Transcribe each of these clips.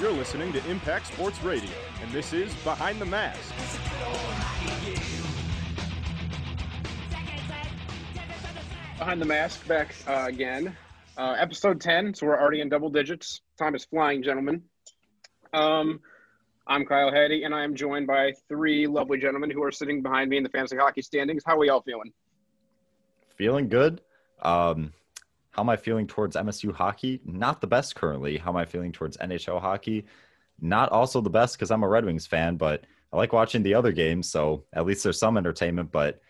You're listening to Impact Sports Radio, and this is Behind the Mask. Behind the Mask back uh, again. Uh, episode 10, so we're already in double digits. Time is flying, gentlemen. Um, I'm Kyle Hattie, and I am joined by three lovely gentlemen who are sitting behind me in the fantasy hockey standings. How are we all feeling? Feeling good. Um, how am I feeling towards MSU hockey? Not the best currently. How am I feeling towards NHL hockey? Not also the best because I'm a Red Wings fan, but I like watching the other games, so at least there's some entertainment. But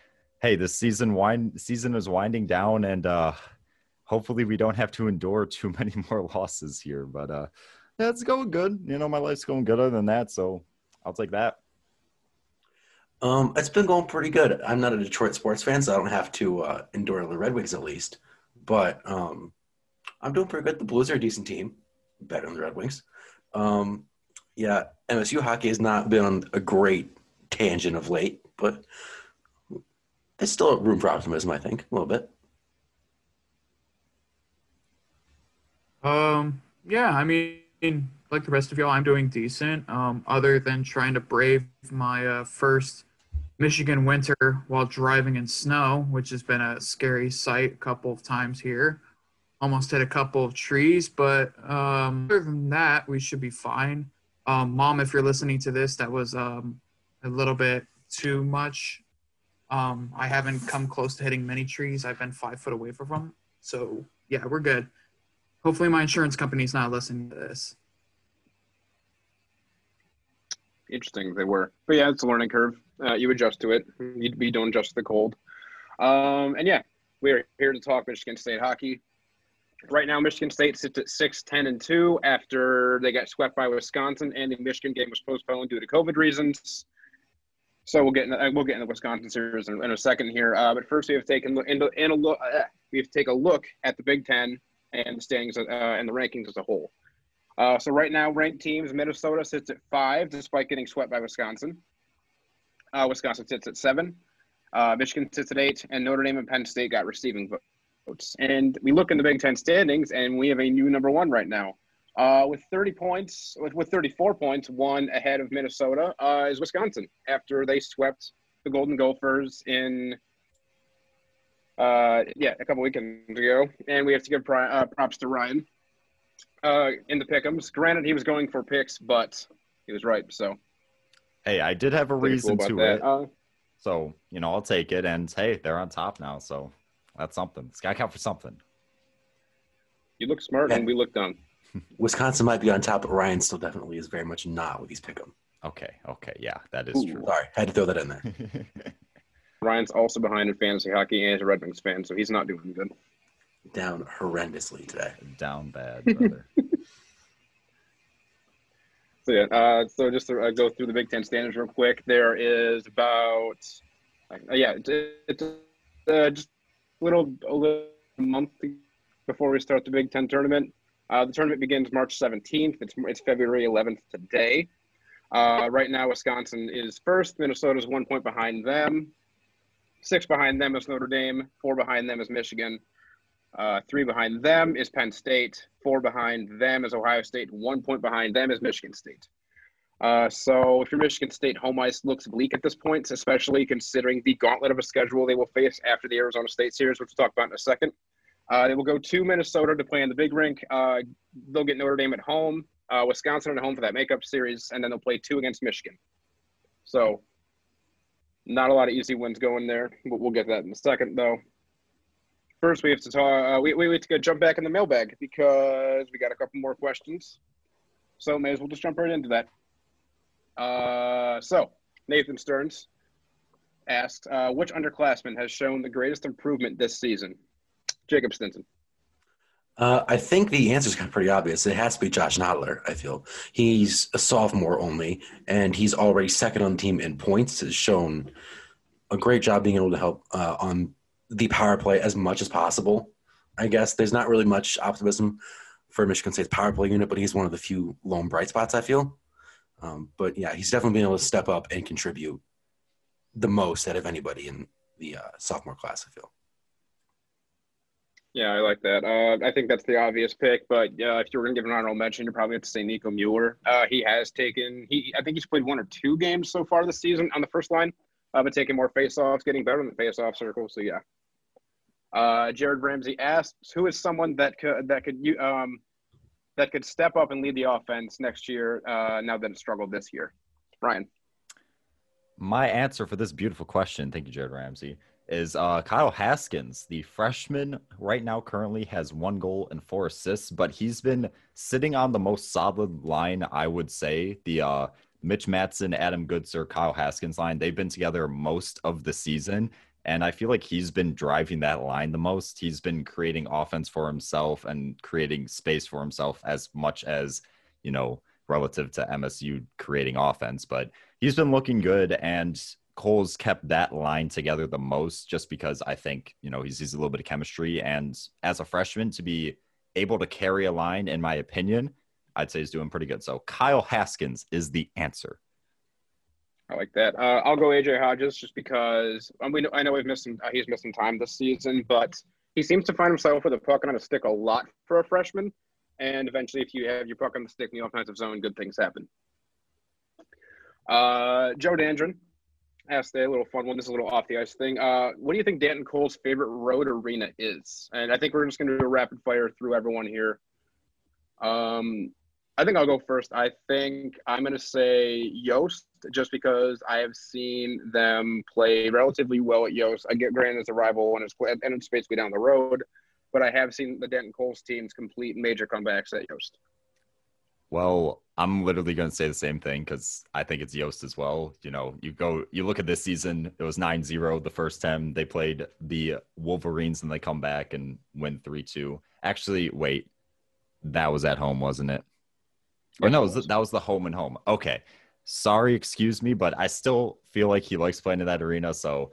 hey, this season wind season is winding down, and uh, hopefully we don't have to endure too many more losses here. But uh, yeah, it's going good. You know, my life's going good other than that, so I'll take that. Um, it's been going pretty good. I'm not a Detroit sports fan, so I don't have to uh, endure the Red Wings at least. But um, I'm doing pretty good. The Blues are a decent team, better than the Red Wings. Um, yeah, MSU hockey has not been on a great tangent of late, but it's still room for optimism. I think a little bit. Um. Yeah. I mean, like the rest of y'all, I'm doing decent. Um. Other than trying to brave my uh, first Michigan winter while driving in snow, which has been a scary sight a couple of times here. Almost hit a couple of trees, but um, other than that, we should be fine. Um, Mom, if you're listening to this, that was um, a little bit too much. Um, I haven't come close to hitting many trees. I've been five foot away from them. So, yeah, we're good. Hopefully, my insurance company's not listening to this. Interesting, they were. But yeah, it's a learning curve. Uh, you adjust to it. You, you don't adjust to the cold. Um, and yeah, we're here to talk Michigan State hockey. Right now, Michigan State sits at 6 10 and 2 after they got swept by Wisconsin, and the Michigan game was postponed due to COVID reasons. So we'll get in the, we'll get Wisconsin series in, in a second here. Uh, but first, we have taken in, in a look. Uh, we have to take a look at the Big Ten and the standings uh, and the rankings as a whole. Uh, so right now, ranked teams: Minnesota sits at five, despite getting swept by Wisconsin. Uh, Wisconsin sits at seven. Uh, Michigan sits at eight, and Notre Dame and Penn State got receiving votes. And we look in the Big Ten standings, and we have a new number one right now. Uh, with 30 points, with, with 34 points, one ahead of Minnesota uh, is Wisconsin after they swept the Golden Gophers in, uh, yeah, a couple weekends ago. And we have to give pri- uh, props to Ryan uh, in the pickums. Granted, he was going for picks, but he was right. So Hey, I did have a reason cool to that. it. Uh, So, you know, I'll take it. And hey, they're on top now. So that's something. It's got to count for something. you look smart, and we look dumb. Wisconsin might be on top, but Ryan still definitely is very much not with these pick 'em. Okay. Okay. Yeah, that is Ooh. true. Sorry, had to throw that in there. Ryan's also behind in fantasy hockey and is a Red Wings fan, so he's not doing good. Down horrendously today. Down bad, brother. So yeah, uh, so just to uh, go through the Big Ten standings real quick, there is about uh, yeah, it's, uh, just a little a little month before we start the Big Ten tournament. Uh, the tournament begins March 17th. It's it's February 11th today. Uh, right now, Wisconsin is first. Minnesota is one point behind them. Six behind them is Notre Dame. Four behind them is Michigan. Uh, three behind them is Penn State. Four behind them is Ohio State. One point behind them is Michigan State. Uh, so if your Michigan State home ice looks bleak at this point, especially considering the gauntlet of a schedule they will face after the Arizona State series, which we'll talk about in a second. Uh, they will go to Minnesota to play in the big rink. Uh, they'll get Notre Dame at home, uh, Wisconsin at home for that makeup series, and then they'll play two against Michigan. So not a lot of easy wins going there. But we'll get that in a second, though. First, we have to talk. Uh, we we have to go jump back in the mailbag because we got a couple more questions. So may as well just jump right into that. Uh, so Nathan Stearns asked, uh, which underclassman has shown the greatest improvement this season? Jacob Stinson. Uh, I think the answer is kind of pretty obvious. It has to be Josh Nodler, I feel. He's a sophomore only, and he's already second on the team in points, has shown a great job being able to help uh, on the power play as much as possible. I guess there's not really much optimism for Michigan State's power play unit, but he's one of the few lone bright spots, I feel. Um, but yeah, he's definitely been able to step up and contribute the most out of anybody in the uh, sophomore class, I feel. Yeah, I like that. Uh, I think that's the obvious pick, but uh, if you were going to give an honorable mention, you're probably have to say Nico Mueller. Uh, he has taken, he I think he's played one or two games so far this season on the first line, uh, but taking more faceoffs, getting better in the faceoff circle. So yeah. Uh, Jared Ramsey asks, who is someone that could that could you um that could step up and lead the offense next year? Uh, now that it struggled this year, Ryan. My answer for this beautiful question, thank you, Jared Ramsey, is uh, Kyle Haskins. The freshman right now currently has one goal and four assists, but he's been sitting on the most solid line, I would say. The uh, Mitch Mattson, Adam Goodsir, Kyle Haskins line, they've been together most of the season. And I feel like he's been driving that line the most. He's been creating offense for himself and creating space for himself as much as, you know, relative to MSU creating offense. But he's been looking good and Cole's kept that line together the most just because I think, you know, he's, he's a little bit of chemistry. And as a freshman, to be able to carry a line, in my opinion, I'd say he's doing pretty good. So Kyle Haskins is the answer. I like that. Uh, I'll go AJ Hodges just because um, we know, I know we've missed some, uh, he's missed some time this season, but he seems to find himself with a puck on a stick a lot for a freshman. And eventually, if you have your puck on the stick in the offensive zone, good things happen. Uh, Joe Dandrin asked a little fun one. This is a little off the ice thing. Uh, what do you think Danton Cole's favorite road arena is? And I think we're just going to do a rapid fire through everyone here. Um, I think I'll go first. I think I'm going to say Yost just because I have seen them play relatively well at Yost. I get granted it's a rival and it's and it's basically down the road, but I have seen the Danton Coles teams complete major comebacks at Yost. Well, I'm literally going to say the same thing because I think it's Yost as well. You know, you go, you look at this season, it was 9 0 the first time they played the Wolverines and they come back and win 3 2. Actually, wait, that was at home, wasn't it? Or no, that was the home and home. Okay. Sorry, excuse me, but I still feel like he likes playing in that arena. So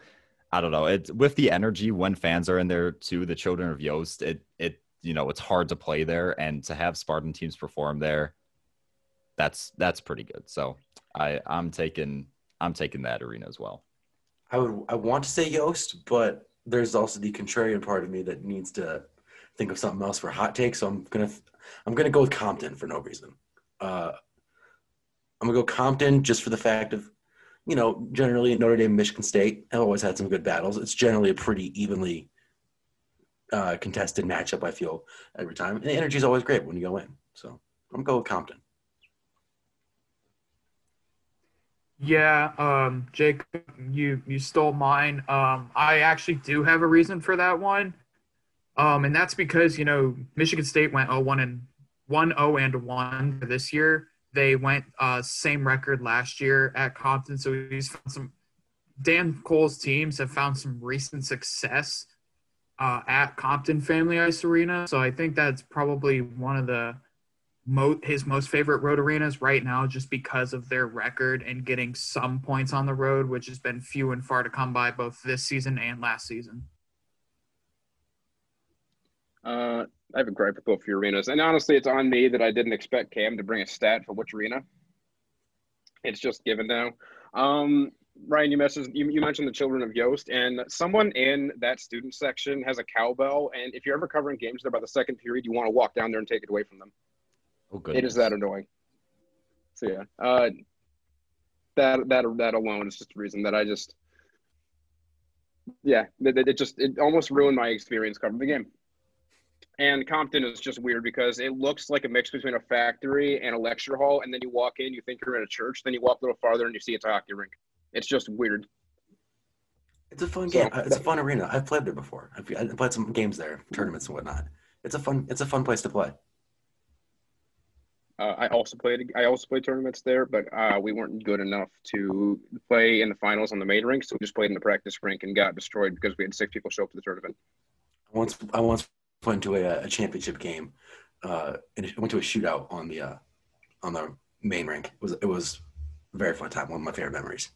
I don't know. It with the energy when fans are in there too, the children of Yost, it, it, you know, it's hard to play there and to have Spartan teams perform there that's that's pretty good. So I I'm taking I'm taking that arena as well. I would I want to say Yost, but there's also the contrarian part of me that needs to think of something else for hot take. So I'm gonna I'm gonna go with Compton for no reason. Uh, I'm gonna go Compton just for the fact of you know generally Notre Dame Michigan State have always had some good battles. It's generally a pretty evenly uh, contested matchup. I feel every time, and the energy is always great when you go in. So I'm gonna go with Compton. Yeah, um, Jake, you you stole mine. Um, I actually do have a reason for that one, um, and that's because you know Michigan State went 0-1 and 1-0 and 1 this year. They went uh, same record last year at Compton, so he's found some. Dan Cole's teams have found some recent success uh, at Compton Family Ice Arena, so I think that's probably one of the mo- his most favorite road arenas right now just because of their record and getting some points on the road, which has been few and far to come by both this season and last season. Uh, I have a gripe with both your arenas, and honestly, it's on me that I didn't expect Cam to bring a stat for which arena. It's just given now. Um, Ryan, you, messaged, you, you mentioned the children of Yost, and someone in that student section has a cowbell. And if you're ever covering games there by the second period, you want to walk down there and take it away from them. Oh, good. It is that annoying. So yeah, uh, that that that alone is just a reason that I just, yeah, it, it just it almost ruined my experience covering the game. And Compton is just weird because it looks like a mix between a factory and a lecture hall, and then you walk in, you think you're in a church, then you walk a little farther and you see it's a hockey rink. It's just weird. It's a fun so, game. It's a fun arena. I've played there before. I've, I've played some games there, tournaments and whatnot. It's a fun. It's a fun place to play. Uh, I also played. I also played tournaments there, but uh, we weren't good enough to play in the finals on the main rink. So we just played in the practice rink and got destroyed because we had six people show up to the tournament. I once, I once went to a, a championship game, uh, and went to a shootout on the uh, on the main rink. It was it was a very fun time. One of my favorite memories.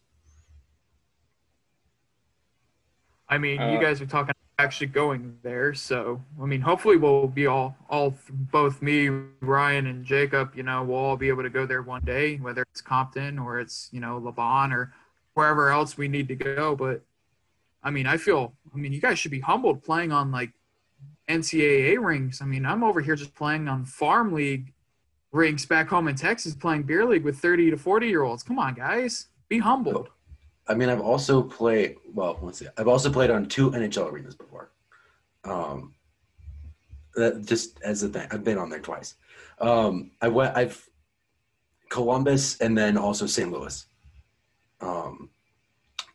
I mean, you uh, guys are talking actually going there. So I mean, hopefully we'll be all all both me, Ryan, and Jacob. You know, we'll all be able to go there one day, whether it's Compton or it's you know Levon or wherever else we need to go. But I mean, I feel I mean, you guys should be humbled playing on like NCAA rinks. I mean, I'm over here just playing on farm league rinks back home in Texas, playing beer league with 30 to 40 year olds. Come on, guys, be humbled. I mean, I've also played. Well, let's see. I've also played on two NHL arenas before. Um, that just as a thing, I've been on there twice. Um, I went. I've Columbus and then also St. Louis. Um,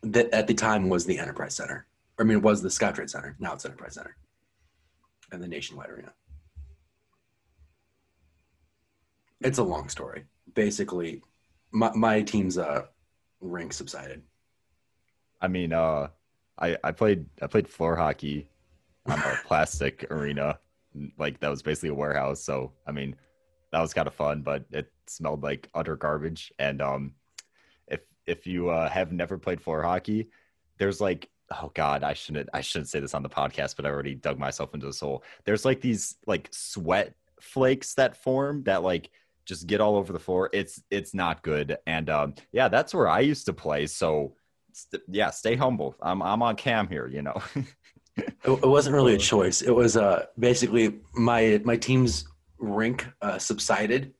that at the time was the Enterprise Center. I mean, it was the Scottrade Center. Now it's Enterprise Center, and the Nationwide Arena. It's a long story. Basically, my my team's uh rink subsided. I mean, uh, I I played I played floor hockey on a plastic arena, like that was basically a warehouse. So I mean, that was kind of fun, but it smelled like utter garbage. And um, if if you uh, have never played floor hockey, there's like oh god, I shouldn't I shouldn't say this on the podcast, but I already dug myself into the hole. There's like these like sweat flakes that form that like just get all over the floor. It's it's not good. And um, yeah, that's where I used to play. So st- yeah, stay humble. I'm I'm on cam here, you know. it, it wasn't really a choice. It was uh basically my my team's rink uh, subsided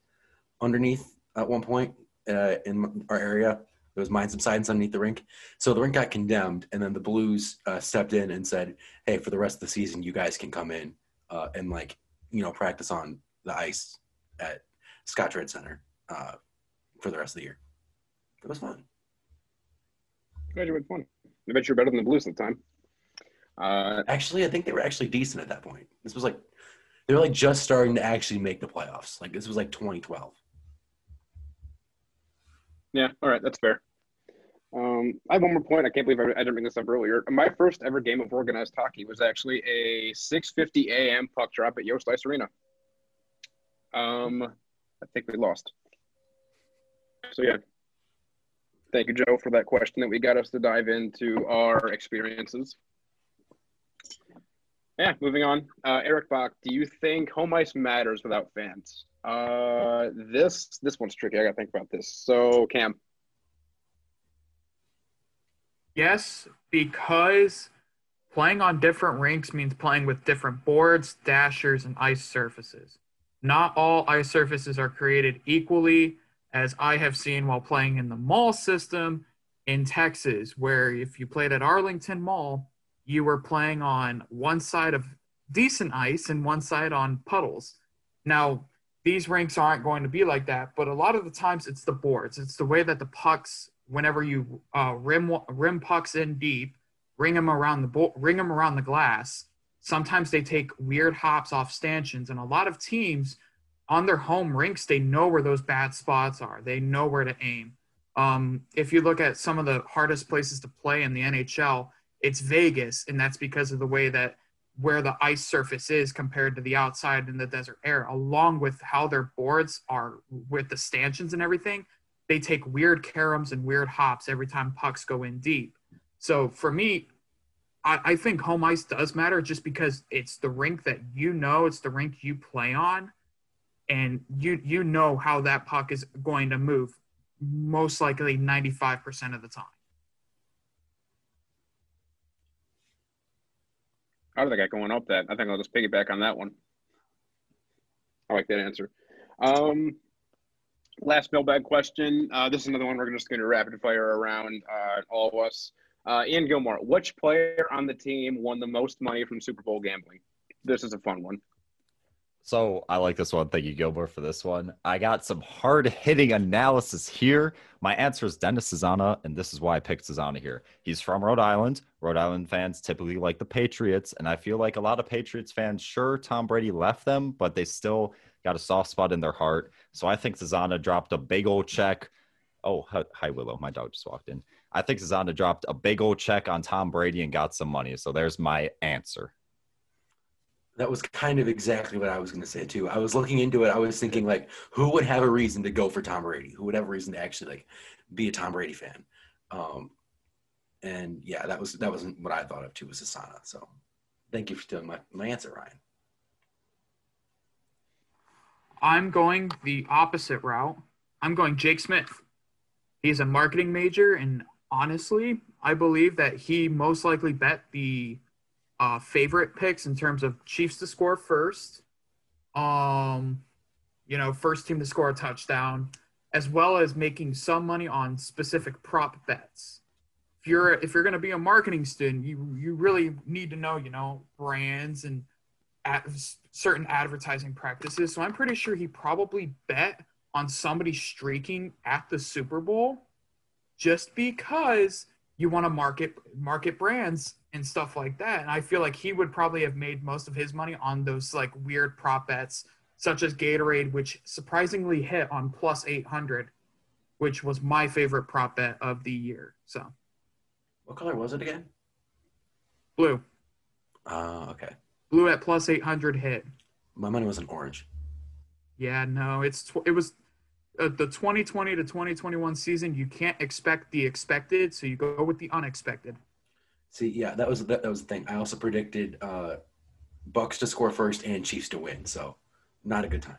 underneath at one point uh, in our area. There was mine subsidence underneath the rink. So the rink got condemned, and then the Blues uh, stepped in and said, "Hey, for the rest of the season, you guys can come in uh, and like you know practice on the ice at Scottrade Center uh, for the rest of the year." It was fun. Glad you had fun. I bet you're better than the Blues at the time. Uh, Actually, I think they were actually decent at that point. This was like they were like just starting to actually make the playoffs. Like this was like 2012. yeah, all right, that's fair. Um, I have one more point. I can't believe I, I didn't bring this up earlier. My first ever game of organized hockey was actually a 6:50 a.m. puck drop at Yost Ice Arena. Um, I think we lost. So yeah, thank you, Joe, for that question that we got us to dive into our experiences. Yeah, moving on. Uh, Eric Bach, do you think home ice matters without fans? Uh, this this one's tricky. I gotta think about this. So, Cam, Yes, because playing on different rinks means playing with different boards, dashers, and ice surfaces. Not all ice surfaces are created equally, as I have seen while playing in the mall system in Texas, where if you played at Arlington Mall, you were playing on one side of decent ice and one side on puddles. Now, these rinks aren't going to be like that, but a lot of the times it's the boards. It's the way that the pucks, whenever you uh, rim rim pucks in deep, ring them around the bo- ring them around the glass. Sometimes they take weird hops off stanchions, and a lot of teams on their home rinks they know where those bad spots are. They know where to aim. Um, if you look at some of the hardest places to play in the NHL, it's Vegas, and that's because of the way that where the ice surface is compared to the outside in the desert air, along with how their boards are with the stanchions and everything. They take weird caroms and weird hops every time pucks go in deep. So for me, I, I think home ice does matter just because it's the rink that you know, it's the rink you play on, and you you know how that puck is going to move most likely 95% of the time. how think I got going up that? I think I'll just piggyback on that one. I like that answer. Um, last mailbag question. Uh, this is another one we're just going to rapid fire around uh, all of us. Uh, Ian Gilmore, which player on the team won the most money from Super Bowl gambling? This is a fun one. So I like this one. Thank you, Gilmore, for this one. I got some hard hitting analysis here. My answer is Dennis Cesana, and this is why I picked Cesana here. He's from Rhode Island. Rhode Island fans typically like the Patriots, and I feel like a lot of Patriots fans, sure, Tom Brady left them, but they still got a soft spot in their heart. So I think Cesana dropped a big old check. Oh, hi, Willow. My dog just walked in. I think Cesana dropped a big old check on Tom Brady and got some money. So there's my answer. That was kind of exactly what I was going to say too. I was looking into it. I was thinking like, who would have a reason to go for Tom Brady? Who would have a reason to actually like be a Tom Brady fan? Um, and yeah, that was that wasn't what I thought of too was Cesana. So, thank you for stealing my my answer, Ryan. I'm going the opposite route. I'm going Jake Smith. He's a marketing major, and honestly, I believe that he most likely bet the uh, favorite picks in terms of Chiefs to score first, um, you know, first team to score a touchdown, as well as making some money on specific prop bets. If you're if you're going to be a marketing student, you you really need to know, you know, brands and at certain advertising practices. So I'm pretty sure he probably bet on somebody streaking at the Super Bowl just because you want to market market brands and stuff like that. And I feel like he would probably have made most of his money on those like weird prop bets, such as Gatorade, which surprisingly hit on plus 800, which was my favorite prop bet of the year. So, What color was it again? blue, Uh, okay. Blue at plus 800 hit. My money was in orange. Yeah, no, it's tw- it was uh, the 2020 to 2021 season. You can't expect the expected, so you go with the unexpected. See, yeah, that was that, that was the thing. I also predicted uh, Bucks to score first and Chiefs to win. So, not a good time.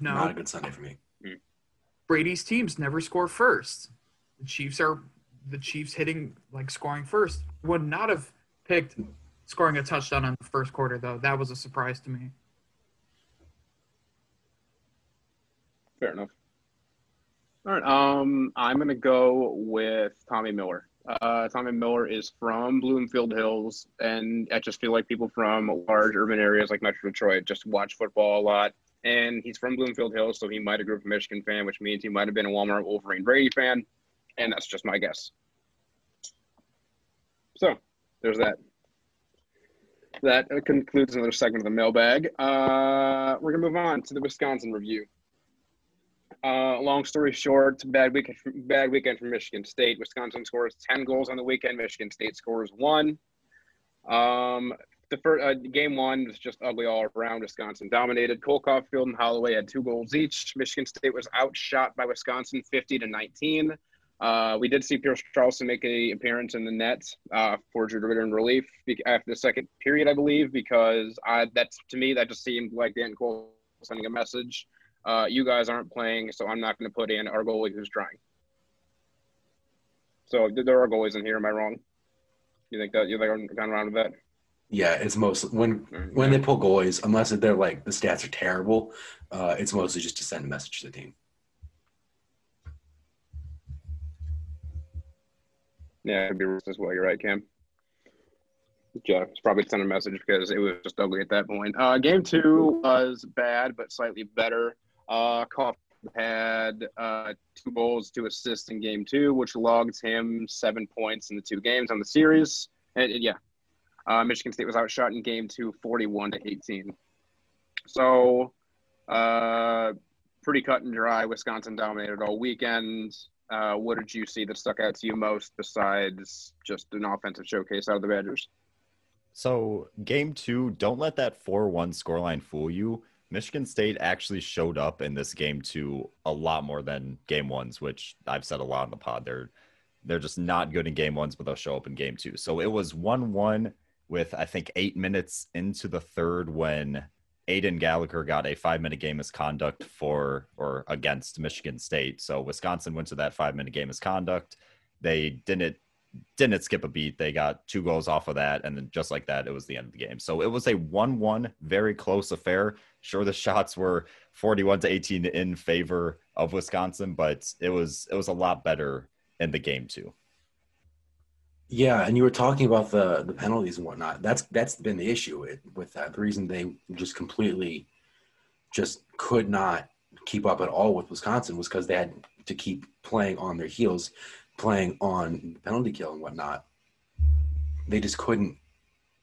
No, Not a good Sunday for me. Brady's teams never score first. The Chiefs are the Chiefs hitting like scoring first. Would not have picked scoring a touchdown in the first quarter though. That was a surprise to me. Fair enough. All right. Um, I'm gonna go with Tommy Miller. Uh, Tommy Miller is from Bloomfield Hills, and I just feel like people from large urban areas like Metro Detroit just watch football a lot. And he's from Bloomfield Hills, so he might have grew up a Michigan fan, which means he might have been a Walmart Wolverine Brady fan, and that's just my guess. So there's that. That concludes another segment of the mailbag. Uh, we're gonna move on to the Wisconsin review. Uh, long story short, bad weekend, bad weekend for Michigan State. Wisconsin scores ten goals on the weekend. Michigan State scores one. Um, the first uh, game one was just ugly all around. Wisconsin dominated. Cole Caufield and Holloway had two goals each. Michigan State was outshot by Wisconsin, fifty to nineteen. Uh, we did see Pierce Charleson make an appearance in the net uh, for Drew DeRidder in relief after the second period, I believe, because I, that's to me that just seemed like Dan Cole sending a message uh, you guys aren't playing, so I'm not going to put in our goalie who's trying. So there are goalies in here. Am I wrong? You think that you're like kind of around with that? Yeah, it's mostly when when they pull goalies, unless they're like the stats are terrible, uh, it's mostly just to send a message to the team. Yeah, it'd be racist as well. You're right, Cam. Yeah, it's probably sent a message because it was just ugly at that point. Uh, game two was bad, but slightly better. Uh, Kaufman had uh, two goals, two assists in game two, which logs him seven points in the two games on the series. And, and yeah, uh, Michigan State was outshot in game two, 41 to 18. So, uh, pretty cut and dry. Wisconsin dominated all weekend. Uh, what did you see that stuck out to you most besides just an offensive showcase out of the Badgers? So, game two, don't let that 4 1 scoreline fool you. Michigan State actually showed up in this game two a lot more than game ones, which I've said a lot in the pod. They're they're just not good in game ones, but they'll show up in game two. So it was one one with I think eight minutes into the third when Aiden Gallagher got a five minute game misconduct for or against Michigan State. So Wisconsin went to that five minute game misconduct. They didn't didn't skip a beat. They got two goals off of that, and then just like that, it was the end of the game. So it was a one-one, very close affair. Sure, the shots were forty-one to eighteen in favor of Wisconsin, but it was it was a lot better in the game too. Yeah, and you were talking about the the penalties and whatnot. That's that's been the issue with, with that. The reason they just completely just could not keep up at all with Wisconsin was because they had to keep playing on their heels, playing on penalty kill and whatnot. They just couldn't.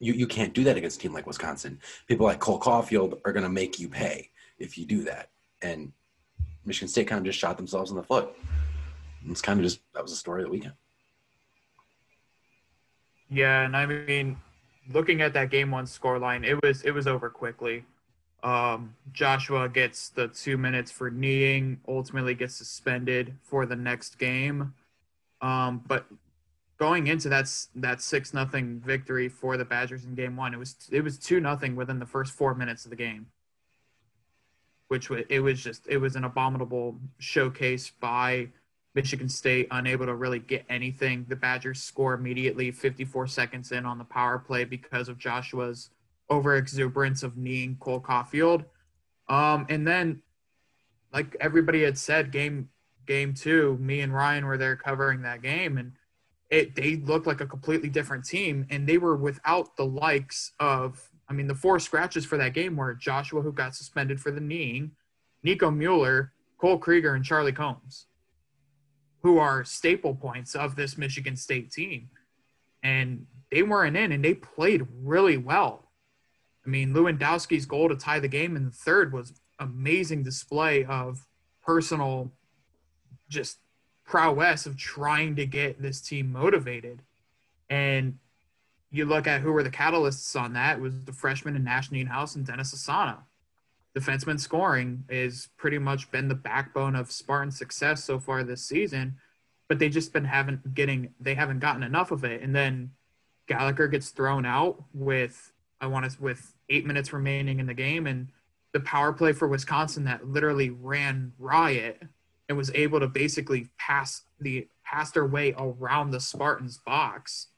You you can't do that against a team like Wisconsin. People like Cole Caufield are going to make you pay if you do that. And Michigan State kind of just shot themselves in the foot. It's kind of just that was the story of the weekend. Yeah, and I mean, looking at that game one scoreline, it was it was over quickly. Um, Joshua gets the two minutes for kneeing, ultimately gets suspended for the next game. Um, but going into that that six nothing victory for the Badgers in game one, it was it was two nothing within the first four minutes of the game, which wa- it was just it was an abominable showcase by Michigan State unable to really get anything. The Badgers score immediately 54 seconds in on the power play because of Joshua's over exuberance of kneeing Cole Caufield. Um, and then, like everybody had said, game game two, me and Ryan were there covering that game, and it they looked like a completely different team, and they were without the likes of. I mean, the four scratches for that game were Joshua, who got suspended for the kneeing, Nico Mueller, Cole Krygier, and Charlie Combs, who are staple points of this Michigan State team. And they weren't in, and they played really well. I mean, Lewandowski's goal to tie the game in the third was amazing display of personal just prowess of trying to get this team motivated. And you look at who were the catalysts on that it was the freshman and Nash Nienhuis and Dennis Cesana. Defenseman scoring is pretty much been the backbone of Spartan success so far this season, but they just been haven't getting they haven't gotten enough of it. And then Gallagher gets thrown out with I want to with eight minutes remaining in the game, and the power play for Wisconsin that literally ran riot and was able to basically pass the pass their way around the Spartans box.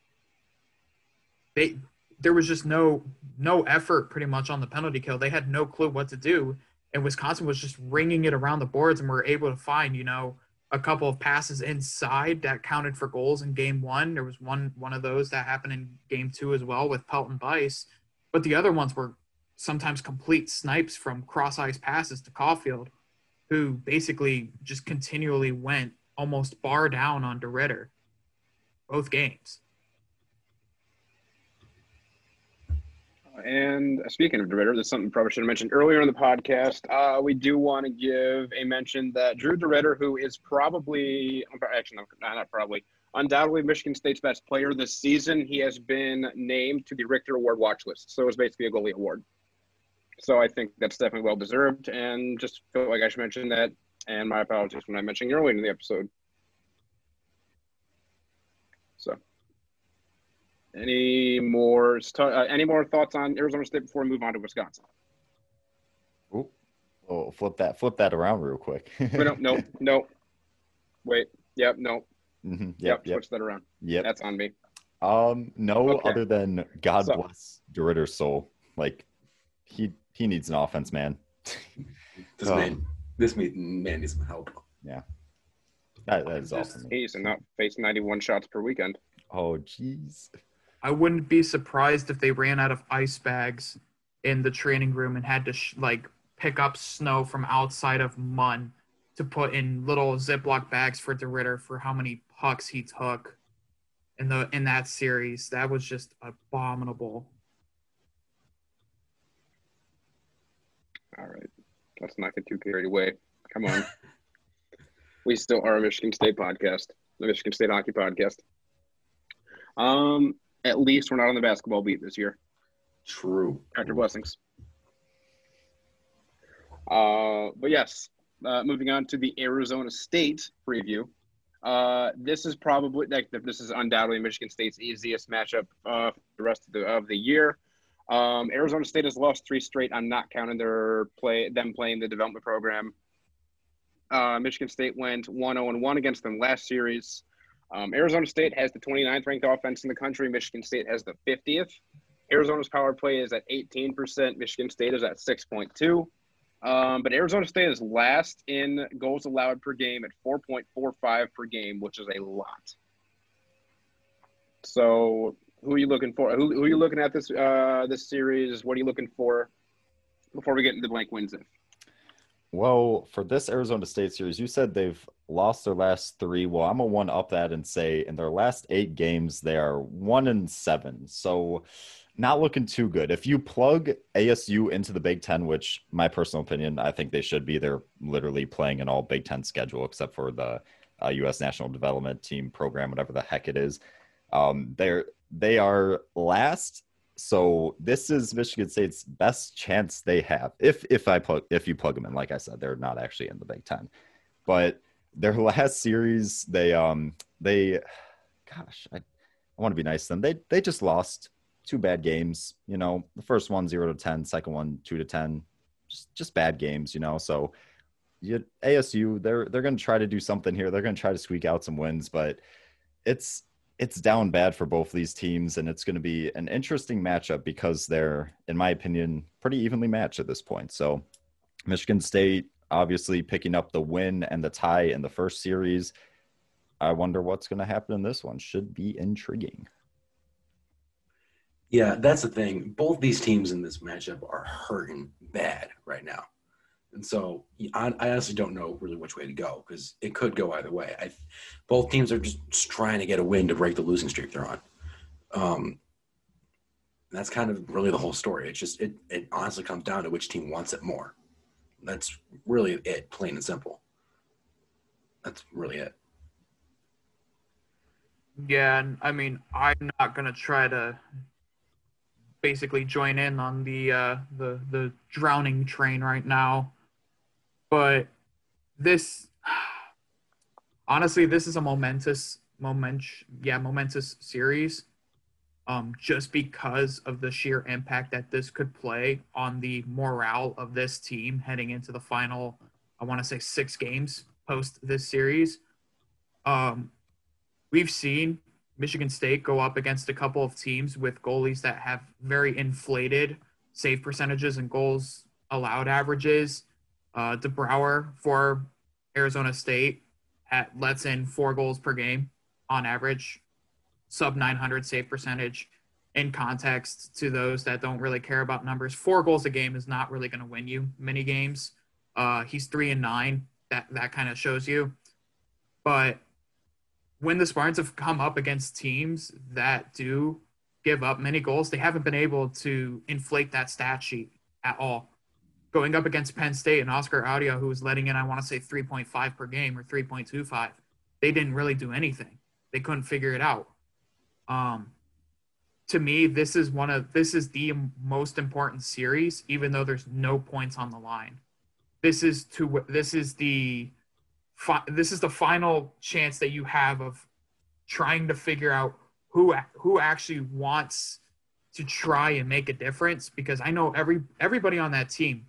They there was just no no effort pretty much on the penalty kill. They had no clue what to do, and Wisconsin was just ringing it around the boards, and were able to find you know a couple of passes inside that counted for goals in game one. There was one one of those that happened in game two as well with Pelton-Byce, but the other ones were sometimes complete snipes from cross ice passes to Caufield who basically just continually went almost bar down on DeRidder both games. And speaking of DeRidder, there's something probably should have mentioned earlier in the podcast. Uh, we do want to give a mention that Drew DeRidder, who is probably, actually, no, not probably, undoubtedly Michigan State's best player this season, he has been named to the Richter Award watch list. So it's basically a goalie award. So I think that's definitely well deserved, and just feel like I should mention that. And my apologies when I mentioned earlier in the episode. So, any more uh, any more thoughts on Arizona State before we move on to Wisconsin? Ooh, oh, flip that flip that around real quick. Wait, no, no, no. Wait. Yep. No. Mm-hmm. Yep, Yep. yep. Switch that around. Yep. That's on me. Um, no, Okay. other than God So- bless DeRidder's soul. Like he he needs an offense, man. This Oh. man, this man, man needs some help. That, that is all Just- for me. He's and not face 91 shots per weekend. Oh, jeez. I wouldn't be surprised if they ran out of ice bags in the training room and had to sh- like pick up snow from outside of Munn to put in little Ziploc bags for DeRidder for how many pucks he took in the in that series. That was just abominable. All right. Let's not get too carried away. Come on. we still are a Michigan State podcast, the Michigan State hockey podcast. Um, at least we're not on the basketball beat this year. True. After blessings. Uh, but yes, uh, moving on to the Arizona State preview. Uh, this is probably like this is undoubtedly Michigan State's easiest matchup uh, for the rest of the of the year. Um, Arizona State has lost three straight. I'm not counting their play them playing the development program. Uh, Michigan State went 1-0 1 against them last series. Um, Arizona State has the 29th ranked offense in the country. Michigan State has the 50th. Arizona's power play is at 18%. Michigan State is at 6.2. Um, but Arizona State is last in goals allowed per game at 4.45 per game, which is a lot. So, who are you looking for? Who, who are you looking at this uh, this series? What are you looking for before we get into blank wins? Well, for this Arizona State series, you said they've lost their last three. Well, I'm a one up that and say in their last eight games they are one and seven. So not looking too good. If you plug ASU into the Big Ten, which my personal opinion, I think they should be. They're literally playing an all Big Ten schedule except for the uh, U.S. National Development Team program, whatever the heck it is. Um, they're they are last so this is Michigan State's best chance they have. If if I plug if you plug them in, like I said, they're not actually in the Big Ten, but their last series they um they, gosh, I, I want to be nice to them. They they just lost two bad games. You know, the first one zero to ten, second one two to ten, just just bad games. You know, so you, ASU they're they're going to try to do something here. They're going to try to squeak out some wins, but it's it's down bad for both these teams, and it's going to be an interesting matchup because they're, in my opinion, pretty evenly matched at this point. So, Michigan State obviously picking up the win and the tie in the first series. I wonder what's going to happen in this one. Should be intriguing. Yeah, that's the thing. Both these teams in this matchup are hurting bad right now. And so I, I honestly don't know really which way to go because it could go either way. I, both teams are just, trying to get a win to break the losing streak they're on. Um, that's kind of really the whole story. It's just it, it honestly comes down to which team wants it more. That's really it, plain and simple. That's really it. Yeah, and I mean, I'm not gonna try to basically join in on the uh, the the drowning train right now, but this honestly, this is a momentous moment, yeah, momentous series. Um, just because of the sheer impact that this could play on the morale of this team heading into the final, I want to say six games post this series. Um, we've seen Michigan State go up against a couple of teams with goalies that have very inflated save percentages and goals allowed averages. Uh, DeBrouwer for Arizona State at, lets in four goals per game on average, sub 900 save percentage. In context to those that don't really care about numbers, four goals a game is not really going to win you many games. Uh, he's three and nine. That that kind of shows you. But when the Spartans have come up against teams that do give up many goals, they haven't been able to inflate that stat sheet at all. Going up against Penn State and Oskar Autio, who was letting in, I want to say 3.5 per game or 3.25, they didn't really do anything. They couldn't figure it out. Um, to me, this is one of this is the most important series, even though there's no points on the line. This is to this is the fi- this is the final chance that you have of trying to figure out who who actually wants to try and make a difference because I know every everybody on that team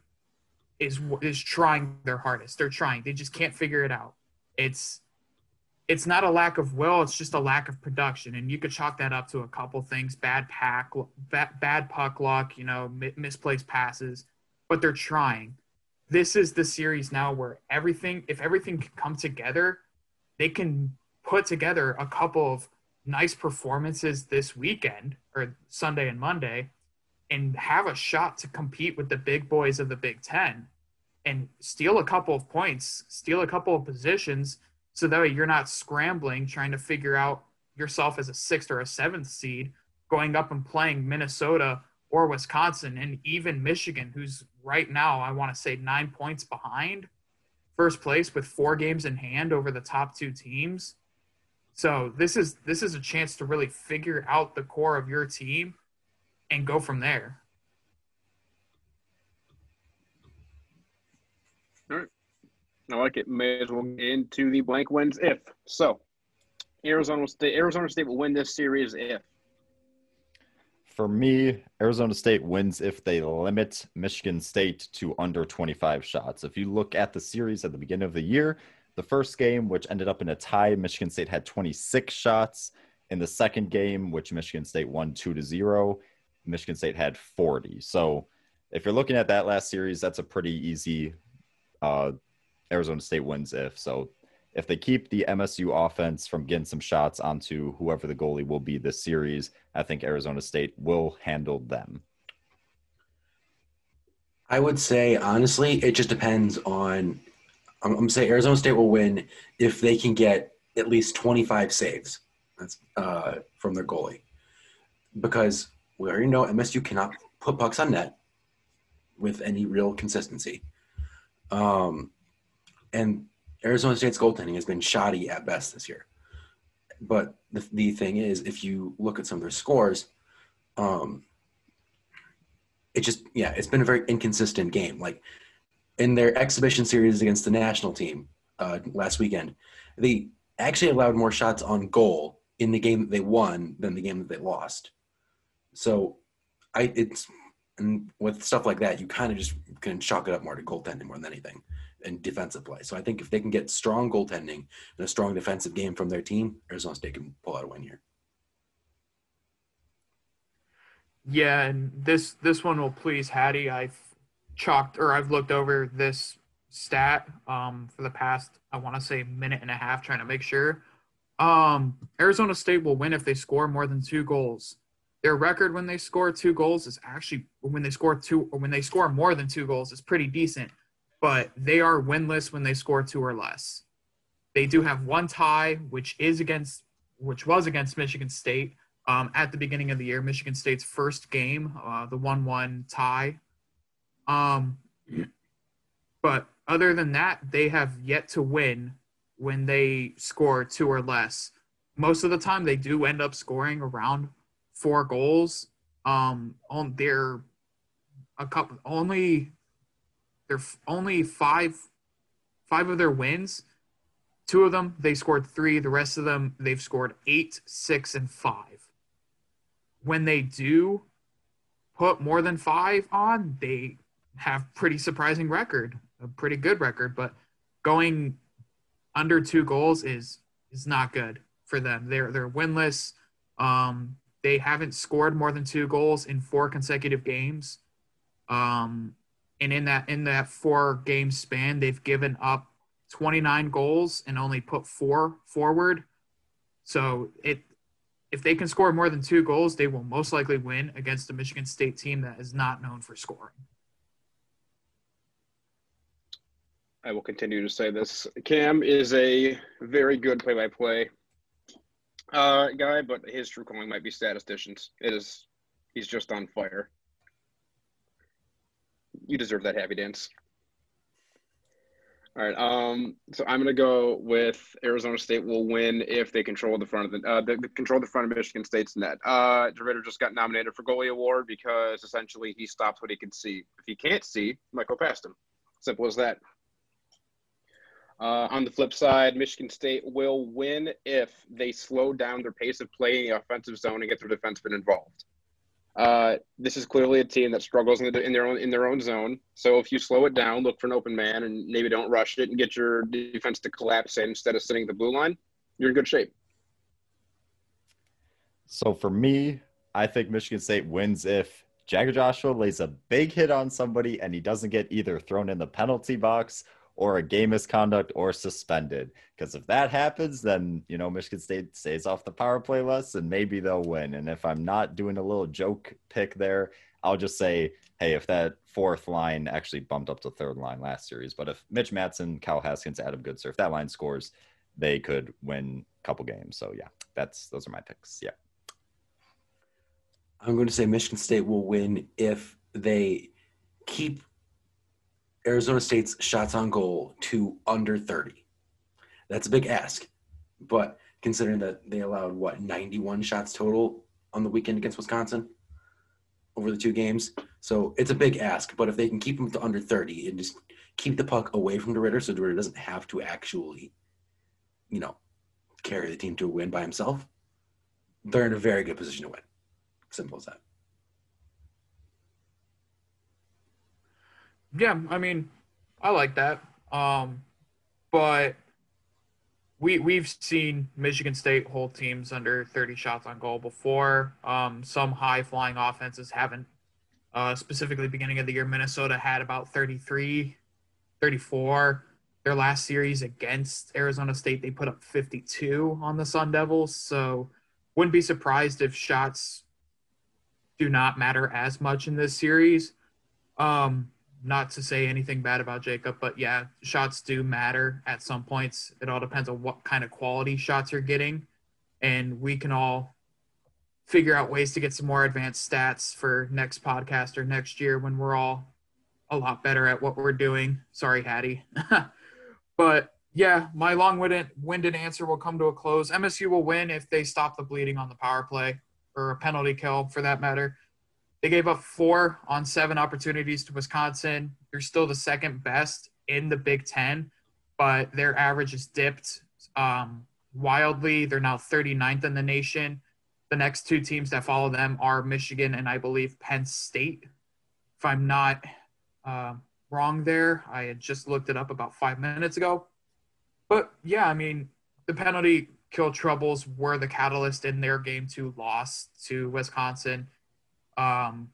is is trying their hardest. They're trying. They just can't figure it out. It's it's not a lack of will, it's just a lack of production and you could chalk that up to a couple things, bad pack, bad, bad puck luck, you know, misplaced passes, but they're trying this is the series now where everything, if everything can come together, they can put together a couple of nice performances this weekend or Sunday and Monday and have a shot to compete with the big boys of the Big Ten and steal a couple of points, steal a couple of positions so that way you're not scrambling trying to figure out yourself as a sixth or a seventh seed going up and playing Minnesota or Wisconsin and even Michigan, who's right now, I want to say nine points behind first place with four games in hand over the top two teams. So this is this is a chance to really figure out the core of your team and go from there. All right. I like it. May as well get into the blank wins if. So Arizona State Arizona State will win this series if for me, Arizona State wins if they limit Michigan State to under 25 shots. If you look at the series at the beginning of the year, the first game, which ended up in a tie, Michigan State had 26 shots. In the second game, which Michigan State won 2 to 0, Michigan State had 40. So if you're looking at that last series, that's a pretty easy uh, Arizona State wins if. So if they keep the MSU offense from getting some shots onto whoever the goalie will be this series, I think Arizona State will handle them. I would say honestly, it just depends on. I'm, going to say Arizona State will win if they can get at least 25 saves. That's uh, from their goalie, because we already know MSU cannot put pucks on net with any real consistency. Um, and Arizona State's goaltending has been shoddy at best this year. But the, the thing is, if you look at some of their scores, um, it just yeah, it's been a very inconsistent game. Like in their exhibition series against the national team uh, last weekend, they actually allowed more shots on goal in the game that they won than the game that they lost. So, I it's and with stuff like that, you kind of just can chalk it up more to goaltending more than anything and defensive play. So I think if they can get strong goaltending and a strong defensive game from their team, Arizona State can pull out a win here. Yeah, and this this one will please Hattie. I've chalked or I've looked over this stat um, for the past I want to say minute and a half, trying to make sure. Um, Arizona State will win if they score more than two goals. Their record when they score two goals is actually when they score two or when they score more than two goals is pretty decent, but they are winless when they score two or less. They do have one tie, which is against which was against Michigan State um, at the beginning of the year. Michigan State's first game, uh, the one-one tie. Um, but other than that, they have yet to win when they score two or less. Most of the time, they do end up scoring around four goals. Um, on they're a couple only they're only five five of their wins. Two of them they scored three. The rest of them they've scored eight, six, and five. When they do put more than five on, they have pretty surprising record, a pretty good record. But going under two goals is is not good for them. They're they're winless. Um, they haven't scored more than two goals in four consecutive games. Um, and in that in that four game span, they've given up 29 goals and only put four forward. So it if they can score more than two goals, they will most likely win against a Michigan State team that is not known for scoring. I will continue to say this. Cam is a very good play-by-play uh, guy, but his true calling might be statisticians. It is, he's just on fire. You deserve that happy dance. All right. Um. So I'm gonna go with Arizona State will win if they control the front of the uh the, the control the front of Michigan State's net. Uh, DeRidder just got nominated for goalie award because essentially he stops what he can see. If he can't see, go past him. Simple as that. Uh, on the flip side, Michigan State will win if they slow down their pace of play in the offensive zone and get their defensemen involved. Uh, this is clearly a team that struggles in, the, in, their own in their own zone. So if you slow it down, look for an open man, and maybe don't rush it and get your defense to collapse in instead of sitting the blue line, you're in good shape. So for me, I think Michigan State wins if Jagger Joshua lays a big hit on somebody and he doesn't get either thrown in the penalty box or a game misconduct or suspended. Because if that happens, then you know Michigan State stays off the power play less, and maybe they'll win. And if I'm not doing a little joke pick there, I'll just say, hey, if that fourth line actually bumped up to third line last series, but if Mitch Mattson, Cal Haskins, Adam Goodsir, if that line scores, they could win a couple games. So yeah, that's those are my picks. Yeah. I'm going to say Michigan State will win if they keep Arizona State's shots on goal to under 30. That's a big ask, but considering that they allowed what 91 shots total on the weekend against Wisconsin over the two games, so it's a big ask. But if they can keep them to under 30 and just keep the puck away from DeRidder, so DeRidder doesn't have to actually, you know, carry the team to a win by himself, they're in a very good position to win. Simple as that. Yeah, I mean, I like that. Um, but we we've seen Michigan State hold teams under 30 shots on goal before. Um, some high flying offenses haven't. Uh, specifically, beginning of the year, Minnesota had about 33, 34. Their last series against Arizona State, they put up 52 on the Sun Devils. So, wouldn't be surprised if shots do not matter as much in this series. Um, not to say anything bad about Jacob, but yeah, shots do matter at some points. It all depends on what kind of quality shots you're getting. And we can all figure out ways to get some more advanced stats for next podcast or next year when we're all a lot better at what we're doing. Sorry, Hattie. but yeah, my long winded answer will come to a close. MSU will win if they stop the bleeding on the power play or a penalty kill for that matter. They gave up four on seven opportunities to Wisconsin. They're still the second best in the Big Ten, but their average has dipped um, wildly. They're now 39th in the nation. The next two teams that follow them are Michigan and I believe Penn State. If I'm not uh, wrong there. I had just looked it up about five minutes ago. But yeah, I mean, the penalty kill troubles were the catalyst in their game two loss to Wisconsin. Um,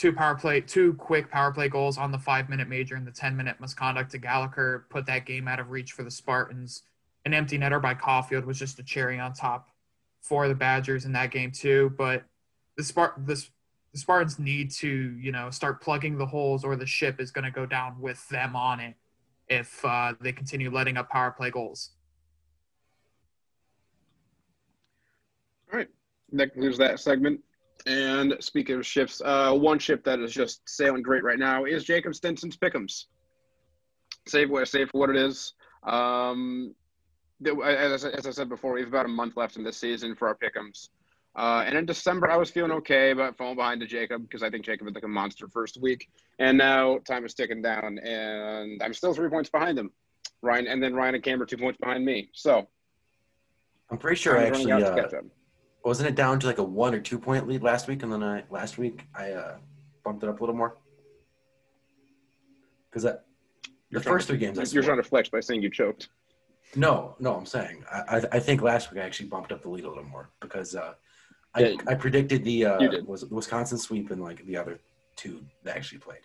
two power play, two quick power play goals on the five minute major and the 10 minute misconduct to Gallagher put that game out of reach for the Spartans. An empty netter by Caufield was just a cherry on top for the Badgers in that game too. But the Spart the, the Spartans need to, you know, start plugging the holes or the ship is going to go down with them on it if uh, they continue letting up power play goals. All right, that concludes that segment. And speaking of ships, uh, one ship that is just sailing great right now is Jacob Stinson's Pickums. Save what save for what it is. Um, as, as I said before, we have about a month left in this season for our Pickums. Uh, and in December, I was feeling okay about falling behind to Jacob because I think Jacob had like a monster first week. And now time is ticking down, and I'm still three points behind him. Ryan, and then Ryan and Cam are two points behind me. So I'm pretty sure I'm actually uh, wasn't it down to like a one or two point lead last week, and then I last week I uh, bumped it up a little more because that the first to, three games I you're trying to flex by saying you choked. No, no, I'm saying I, I, I think last week I actually bumped up the lead a little more because uh, I, yeah, I predicted the uh, was Wisconsin sweep and like the other two that actually played.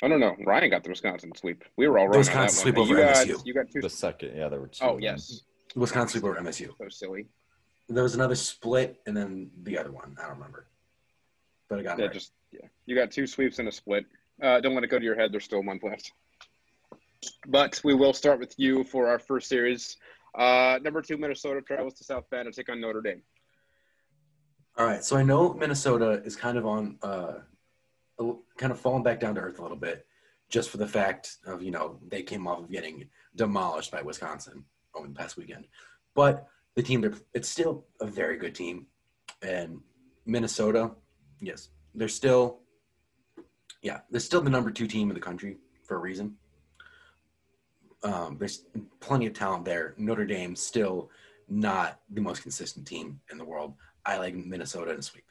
I don't know. Ryan got the Wisconsin sweep. We were all wrong. Wisconsin sweep over you MSU. Got, you got two. The second, yeah, there were two. Oh yes, Wisconsin sweep over MSU. So silly. There was another split, and then the other one. I don't remember, but I got yeah, right. just yeah. You got two sweeps and a split. Uh, don't let it go to your head. There's still one left. But we will start with you for our first series. Uh, number two, Minnesota travels to South Bend to take on Notre Dame. All right, so I know Minnesota is kind of on, uh, kind of falling back down to earth a little bit, just for the fact of you know they came off of getting demolished by Wisconsin over the past weekend, but the team it's still a very good team, and Minnesota, yes, they're still, yeah, they're still the number two team in the country for a reason. Um, there's plenty of talent there. Notre Dame still not the most consistent team in the world. I like Minnesota in a sweep.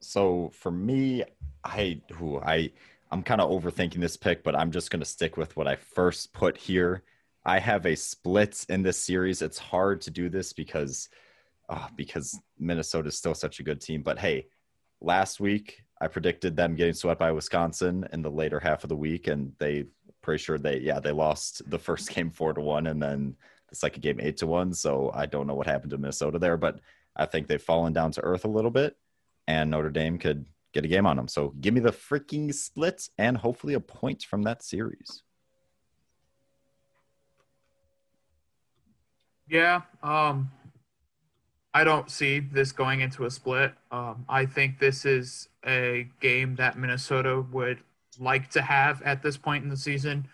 So for me, I who I I'm kind of overthinking this pick, but I'm just going to stick with what I first put here. I have a split in this series. It's hard to do this because uh, because Minnesota is still such a good team. But hey, last week I predicted them getting swept by Wisconsin in the later half of the week, and they pretty sure they yeah they lost the first game four to one, and then the second game eight to one. So I don't know what happened to Minnesota there, but I think they've fallen down to earth a little bit, and Notre Dame could get a game on them. So give me the freaking splits and hopefully a point from that series. Yeah, um, I don't see this going into a split. Um, I think this is a game that Minnesota would like to have at this point in the season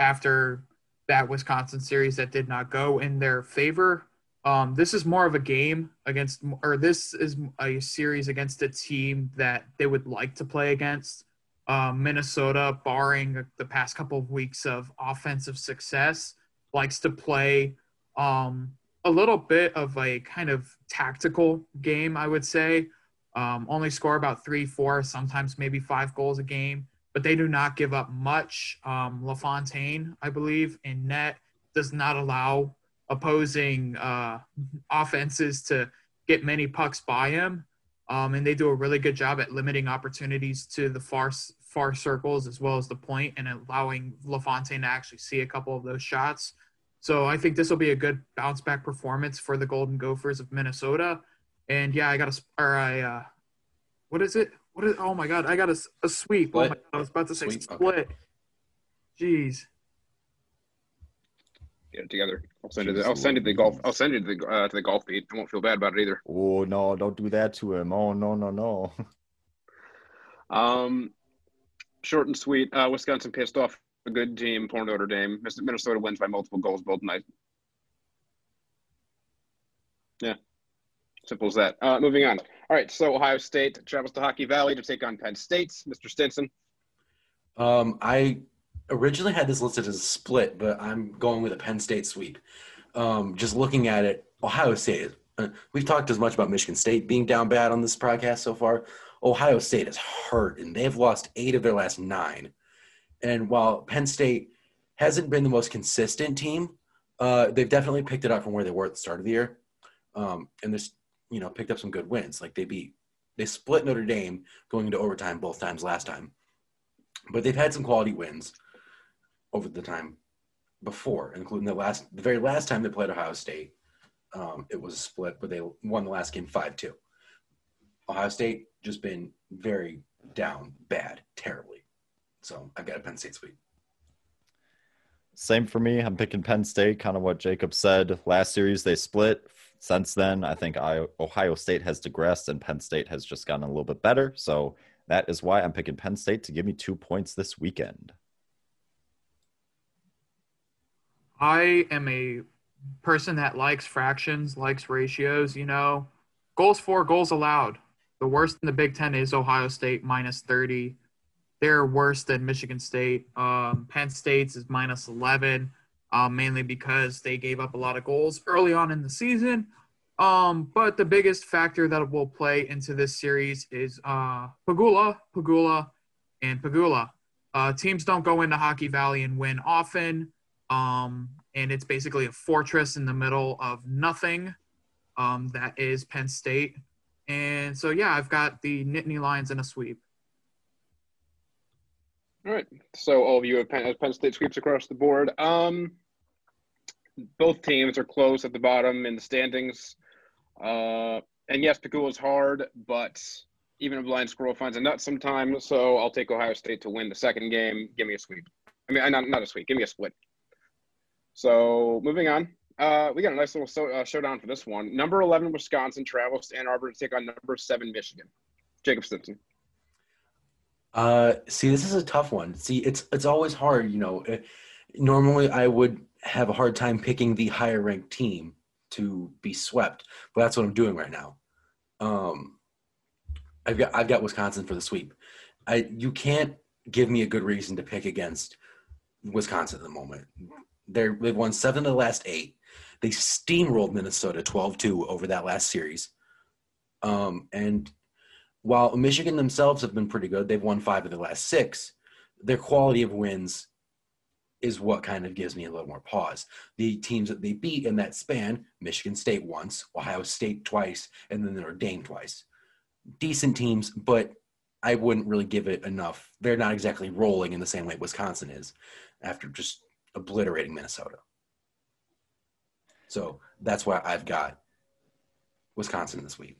after that Wisconsin series that did not go in their favor. Um, this is more of a game against, or this is a series against a team that they would like to play against. Um, Minnesota, barring the past couple of weeks of offensive success, likes to play um, a little bit of a kind of tactical game, I would say. Um, only score about three, four, sometimes maybe five goals a game but they do not give up much. Um, LaFontaine, I believe, in net does not allow opposing uh, offenses to get many pucks by him. Um, and they do a really good job at limiting opportunities to the far far circles as well as the point and allowing LaFontaine to actually see a couple of those shots. So I think this will be a good bounce back performance for the Golden Gophers of Minnesota. And yeah, I got a or I uh, what is it? What is? Oh my god! I got a, a sweep. Split. Oh my god! I was about to say sweep. split. Okay. Jeez. Get it together. I'll send it. I'll send it to the golf. I'll send it to the uh, to the golf beat. I won't feel bad about it either. Oh no! Don't do that to him. Oh no! No no. um, short and sweet. Uh, Wisconsin pissed off a good team for Notre Dame. Minnesota wins by multiple goals both nights. Yeah, simple as that. Uh, moving on. All right, so Ohio State travels to Hockey Valley to take on Penn State. Mr. Stinson. Um, I originally had this listed as a split, but I'm going with a Penn State sweep. Um, just looking at it, Ohio State. Uh, we've talked as much about Michigan State being down bad on this podcast so far. Ohio State is hurt, and they've lost eight of their last nine. And while Penn State hasn't been the most consistent team, uh, they've definitely picked it up from where they were at the start of the year. Um, and there's, you know, picked up some good wins. Like they beat, they split Notre Dame going into overtime both times last time. But they've had some quality wins over the time before, including the last, the very last time they played Ohio State. Um, it was a split, but they won the last game 5 2. Ohio State just been very down, bad, terribly. So I've got a Penn State sweep. Same for me. I'm picking Penn State, kind of what Jacob said. Last series, they split. Since then, I think Ohio State has digressed and Penn State has just gotten a little bit better. So that is why I'm picking Penn State to give me two points this weekend. I am a person that likes fractions, likes ratios, you know. Goals for, goals allowed. The worst in the Big Ten is Ohio State minus 30. They're worse than Michigan State. Um, Penn State's is minus 11, um, mainly because they gave up a lot of goals early on in the season. Um, but the biggest factor that will play into this series is uh, Pagula, Pegula, and Pagula. Uh, teams don't go into Hockey Valley and win often. Um, and it's basically a fortress in the middle of nothing. Um, that is Penn State. And so, yeah, I've got the Nittany Lions in a sweep. All right. So all of you have Penn, Penn State sweeps across the board. Um, both teams are close at the bottom in the standings. Uh, and yes, Pegula is hard, but even a blind squirrel finds a nut sometimes. So I'll take Ohio State to win the second game. Give me a sweep. I mean, not, not a sweep. Give me a split. So moving on. Uh, we got a nice little so, uh, showdown for this one. Number 11, Wisconsin travels to Ann Arbor to take on number 7, Michigan. Jacob Stinson. Uh, see, this is a tough one. See, it's it's always hard. You know, uh, normally I would have a hard time picking the higher ranked team to be swept, but that's what I'm doing right now. Um, I've got I've got Wisconsin for the sweep. I you can't give me a good reason to pick against Wisconsin at the moment. They're they've won seven of the last eight. They steamrolled Minnesota 12-2 over that last series. Um, and while Michigan themselves have been pretty good, they've won five of the last six. Their quality of wins is what kind of gives me a little more pause. The teams that they beat in that span Michigan State once, Ohio State twice, and then Notre Dame twice. Decent teams, but I wouldn't really give it enough. They're not exactly rolling in the same way Wisconsin is after just obliterating Minnesota. So that's why I've got Wisconsin this week.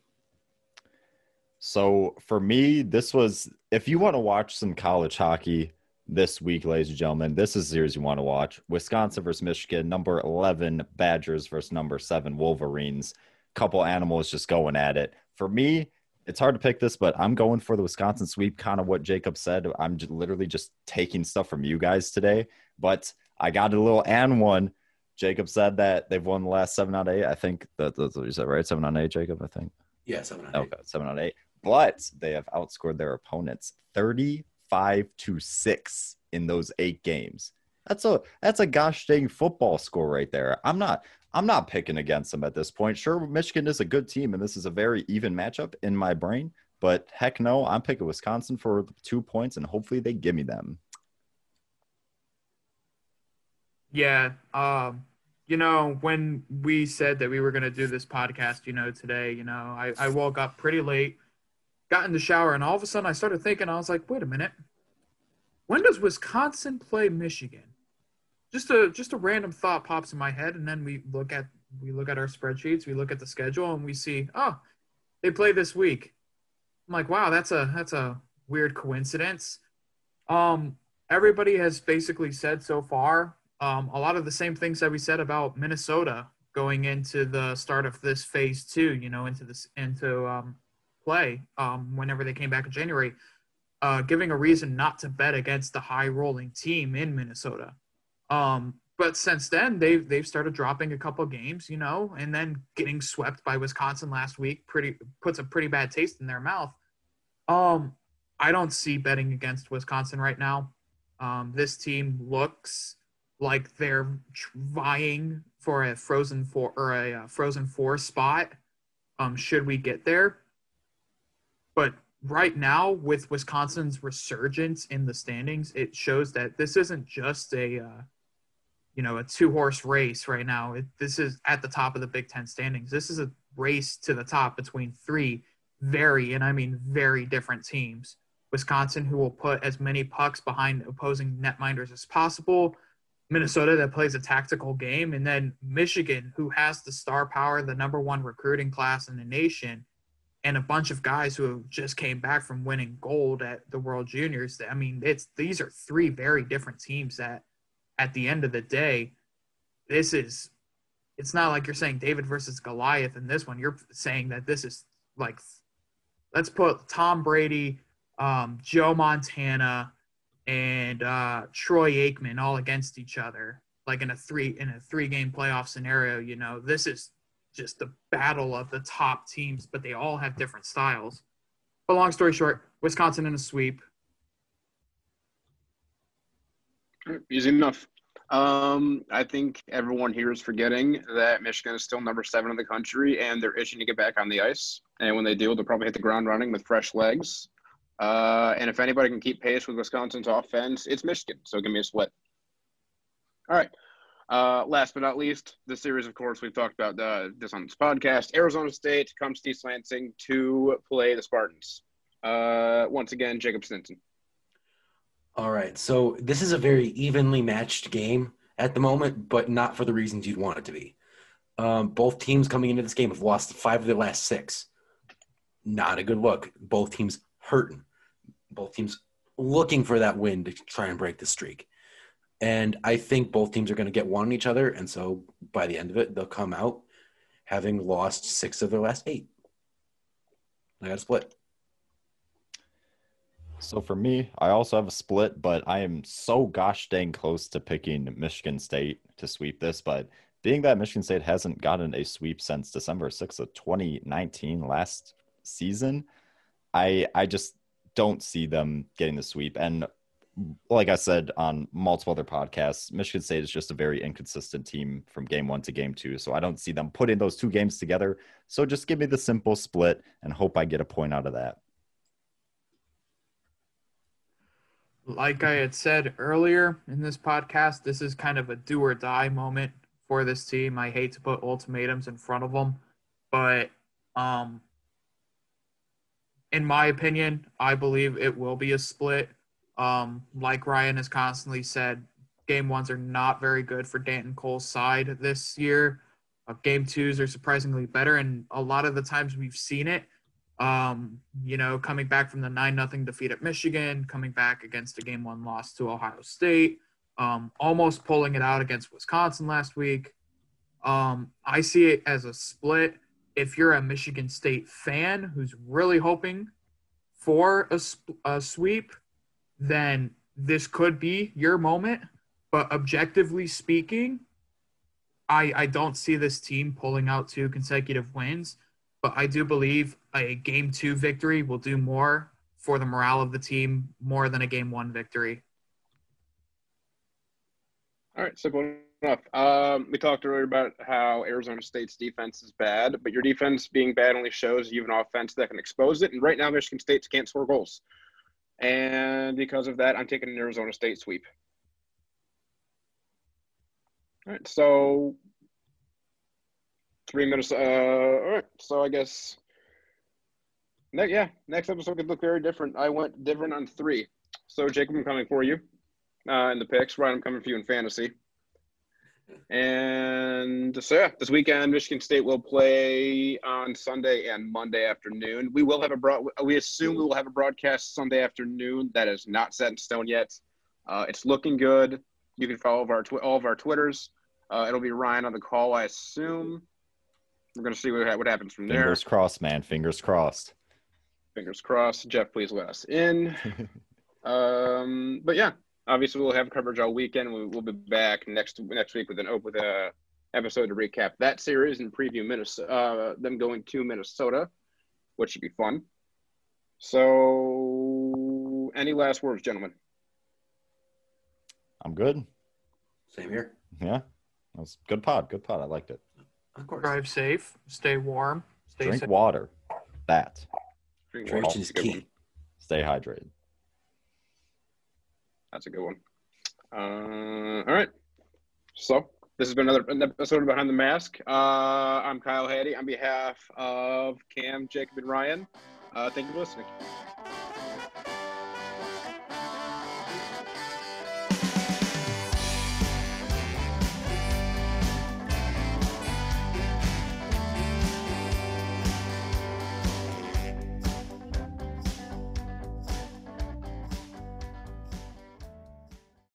So for me, this was if you want to watch some college hockey this week, ladies and gentlemen, this is the series you want to watch. Wisconsin versus Michigan, number 11 Badgers versus number 7 Wolverines. Couple animals just going at it. For me, it's hard to pick this, but I'm going for the Wisconsin sweep, kind of what Jacob said. I'm just literally just taking stuff from you guys today, but I got a little and one. Jacob said that they've won the last seven out of eight. I think that, that's what you said, right? Seven out of eight, Jacob, I think. Yeah, seven out of eight. Okay, seven out of eight but they have outscored their opponents 35 to 6 in those eight games. That's a that's a gosh dang football score right there. I'm not I'm not picking against them at this point. Sure, Michigan is a good team, and this is a very even matchup in my brain. But heck no, I'm picking Wisconsin for two points, and hopefully they give me them. Yeah, um, you know, when we said that we were going to do this podcast, you know, today, you know, I, I woke up pretty late got in the shower, and all of a sudden I started thinking, I was like, wait a minute. When does Wisconsin play Michigan? Just a just a random thought pops in my head, and then we look at we look at our spreadsheets, we look at the schedule, and we see, oh, they play this week. I'm like, wow, that's a that's a weird coincidence. Um, everybody has basically said so far um, a lot of the same things that we said about Minnesota going into the start of this phase two. You know, into this into um, play um, whenever they came back in January, uh, giving a reason not to bet against the high rolling team in Minnesota. Um, but since then, they've they've started dropping a couple games, you know, and then getting swept by Wisconsin last week. Pretty puts a pretty bad taste in their mouth. Um, I don't see betting against Wisconsin right now. Um, this team looks like they're vying for a frozen four or a, a uh, frozen four spot. Um, should we get there? But right now with Wisconsin's resurgence in the standings, it shows that this isn't just a uh, you know a two horse race right now. It, this is at the top of the Big Ten standings. This is a race to the top between three very and I mean very different teams. Wisconsin, who will put as many pucks behind opposing netminders as possible. Minnesota, that plays a tactical game. And then Michigan, who has the star power, the number one recruiting class in the nation, and a bunch of guys who just came back from winning gold at the World Juniors. I mean, it's these are three very different teams that at the end of the day, this is it's not like you're saying David versus Goliath in this one. You're saying that this is like let's put Tom Brady, um, Joe Montana, and uh, Troy Aikman all against each other, like in a three in a three game playoff scenario. You know, this is just the battle of the top teams, but they all have different styles. But long story short, Wisconsin in a sweep. Easy enough. Um, I think everyone here is forgetting that Michigan is still number seven in the country, and they're itching to get back on the ice. And when they do, they'll probably hit the ground running with fresh legs. Uh, and if anybody can keep pace with Wisconsin's offense, it's Michigan. So give me a split. All right. Uh, last but not least, the series, of course, we've talked about uh, this on this podcast. Arizona State comes to East Lansing to play the Spartans. Uh, once again, Jacob Stinson. All right. So this is a very evenly matched game at the moment, but not for the reasons you'd want it to be. Um, both teams coming into this game have lost five of their last six. Not a good look. Both teams hurting. Both teams looking for that win to try and break the streak. And I think both teams are going to get one on each other. And so by the end of it, they'll come out having lost six of their last eight. I got a split. So for me, I also have a split, but I am so gosh dang close to picking Michigan State to sweep this. But being that Michigan State hasn't gotten a sweep since December 6th of 2019 last season, I I just don't see them getting the sweep. And like I said on multiple other podcasts, Michigan State is just a very inconsistent team from game one to game two. So I don't see them putting those two games together. So just give me the simple split and hope I get a point out of that. Like I had said earlier in this podcast, this is kind of a do or die moment for this team. I hate to put ultimatums in front of them, but um, in my opinion, I believe it will be a split. Um, like Ryan has constantly said, game ones are not very good for Danton Cole's side this year. Uh, game twos are surprisingly better, and a lot of the times we've seen it um, you know, coming back from the nine nothing defeat at Michigan, coming back against a game one loss to Ohio State, um, almost pulling it out against Wisconsin last week. Um, I see it as a split. If you're a Michigan State fan who's really hoping for a, a sweep, then this could be your moment. But objectively speaking, I, I don't see this team pulling out two consecutive wins but I do believe a game two victory will do more for the morale of the team more than a game one victory. All right, simple enough. Um, we talked earlier about how Arizona State's defense is bad, but your defense being bad only shows you have an offense that can expose it. And right now, Michigan State can't score goals. And because of that, I'm taking an Arizona State sweep. All right, so three minutes. Uh, all right. So I guess, ne- yeah, next episode could look very different. I went different on three. So Jacob, I'm coming for you uh, in the picks. Ryan, I'm coming for you in fantasy. And so yeah, this weekend Michigan State will play on Sunday and Monday afternoon. We will have a broad. We assume we will have a broadcast Sunday afternoon. That is not set in stone yet. Uh, it's looking good. You can follow our tw- all of our Twitters. Uh, it'll be Ryan on the call, I assume. We're going to see what, what happens from there. Fingers crossed, man. Fingers crossed. Fingers crossed. Jeff, please let us in. um, but yeah, obviously we'll have coverage all weekend. We, will be back next next week with an with a episode to recap that series and preview Minnesota. Uh, them going to Minnesota, which should be fun. So, any last words, gentlemen? I'm good. Same here. Yeah, that was good pod. Good pod. I liked it. Of course. Drive safe. Stay warm. Stay Drink safe. water. That. Drink Hydration is key. Stay hydrated. That's a good one. Uh, all right. So this has been another episode of Behind the Mask. Uh, I'm Kyle Hattie on behalf of Cam, Jacob, and Ryan. Uh, thank you for listening.